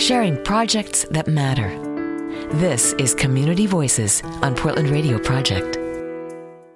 sharing projects that matter. This is Community Voices on Portland Radio Project.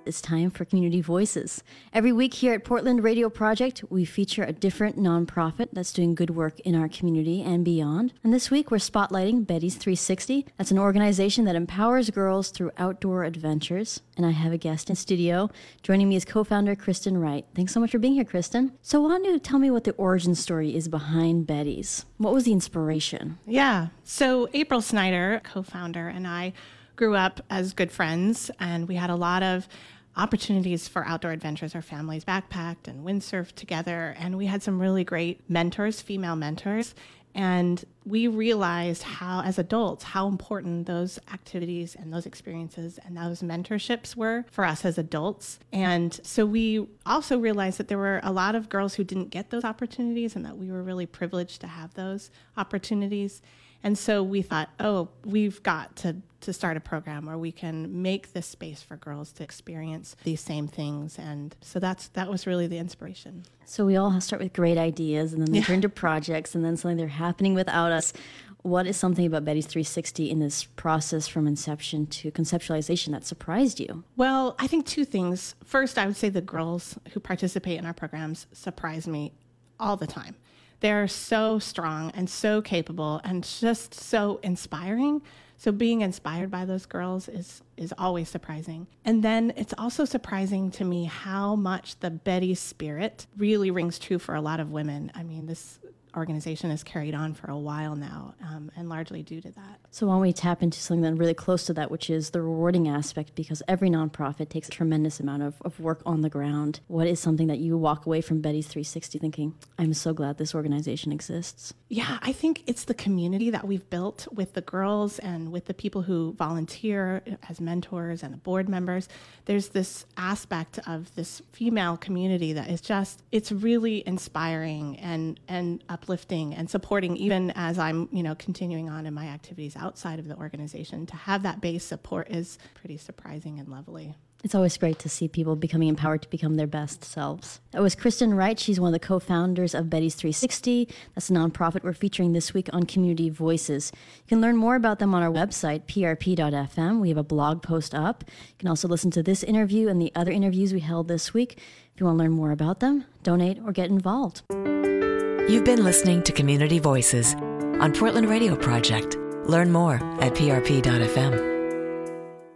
It's time for Community Voices. Every week here at Portland Radio Project, we feature a different nonprofit that's doing good work in our community and beyond. And this week, we're spotlighting Betty's 360. That's an organization that empowers girls through outdoor adventures. And I have a guest in studio. Joining me is co founder Kristen Wright. Thanks so much for being here, Kristen. So, why don't you tell me what the origin story is behind Betty's? What was the inspiration? Yeah. So, April Snyder, co founder, and I grew up as good friends, and we had a lot of opportunities for outdoor adventures. Our families backpacked and windsurfed together, and we had some really great mentors, female mentors. And we realized how, as adults, how important those activities and those experiences and those mentorships were for us as adults. And so we also realized that there were a lot of girls who didn't get those opportunities and that we were really privileged to have those opportunities. And so we thought, oh, we've got to, to start a program where we can make this space for girls to experience these same things. And so that's that was really the inspiration. So we all start with great ideas and then they yeah. turn to projects and then suddenly they're happening without us. What is something about Betty's 360 in this process from inception to conceptualization that surprised you? Well, I think two things. First, I would say the girls who participate in our programs surprise me all the time. They're so strong and so capable and just so inspiring. So being inspired by those girls is is always surprising. And then it's also surprising to me how much the Betty spirit really rings true for a lot of women. I mean, this organization has carried on for a while now, um, and largely due to that. So, why don't we tap into something that really close to that, which is the rewarding aspect, because every nonprofit takes a tremendous amount of, of work on the ground. What is something that you walk away from Betty's 360 thinking, I'm so glad this organization exists? Yeah, I think it's the community that we've built with the girls and with the people who volunteer as mentors and the board members. There's this aspect of this female community that is just, it's really inspiring and, and a uplifting and supporting even as I'm, you know, continuing on in my activities outside of the organization. To have that base support is pretty surprising and lovely. It's always great to see people becoming empowered to become their best selves. That was Kristen Wright. She's one of the co founders of Betty's 360. That's a nonprofit we're featuring this week on Community Voices. You can learn more about them on our website, prp.fm. We have a blog post up. You can also listen to this interview and the other interviews we held this week. If you want to learn more about them, donate or get involved. You've been listening to Community Voices on Portland Radio Project. Learn more at prp.fm.